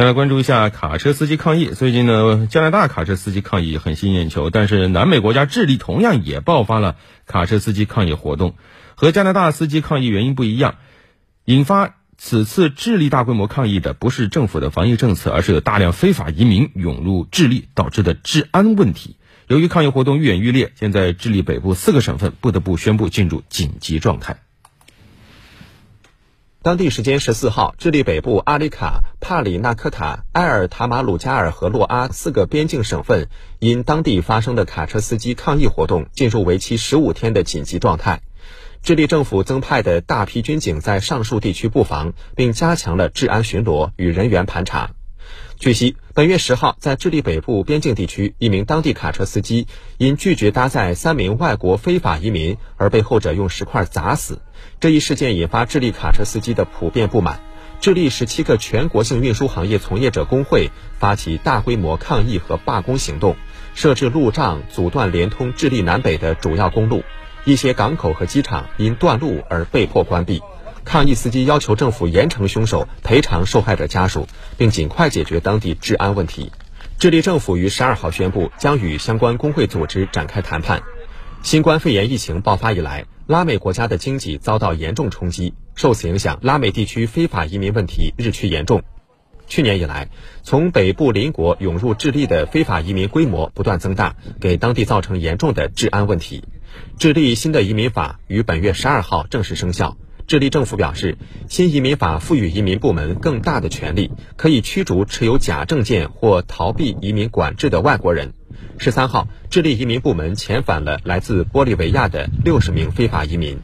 再来关注一下卡车司机抗议。最近呢，加拿大卡车司机抗议很吸引眼球，但是南美国家智利同样也爆发了卡车司机抗议活动。和加拿大司机抗议原因不一样，引发此次智利大规模抗议的不是政府的防疫政策，而是有大量非法移民涌入智利导致的治安问题。由于抗议活动愈演愈烈，现在智利北部四个省份不得不宣布进入紧急状态。当地时间十四号，智利北部阿里卡、帕里纳科塔、埃尔塔马鲁加尔和洛阿四个边境省份因当地发生的卡车司机抗议活动，进入为期十五天的紧急状态。智利政府增派的大批军警在上述地区布防，并加强了治安巡逻与人员盘查。据悉，本月十号，在智利北部边境地区，一名当地卡车司机因拒绝搭载三名外国非法移民而被后者用石块砸死。这一事件引发智利卡车司机的普遍不满。智利十七个全国性运输行业从业者工会发起大规模抗议和罢工行动，设置路障，阻断连通智利南北的主要公路。一些港口和机场因断路而被迫关闭。抗议司机要求政府严惩凶手，赔偿受害者家属，并尽快解决当地治安问题。智利政府于十二号宣布，将与相关工会组织展开谈判。新冠肺炎疫情爆发以来，拉美国家的经济遭到严重冲击，受此影响，拉美地区非法移民问题日趋严重。去年以来，从北部邻国涌入智利的非法移民规模不断增大，给当地造成严重的治安问题。智利新的移民法于本月十二号正式生效。智利政府表示，新移民法赋予移民部门更大的权利，可以驱逐持有假证件或逃避移民管制的外国人。十三号，智利移民部门遣返了来自玻利维亚的六十名非法移民。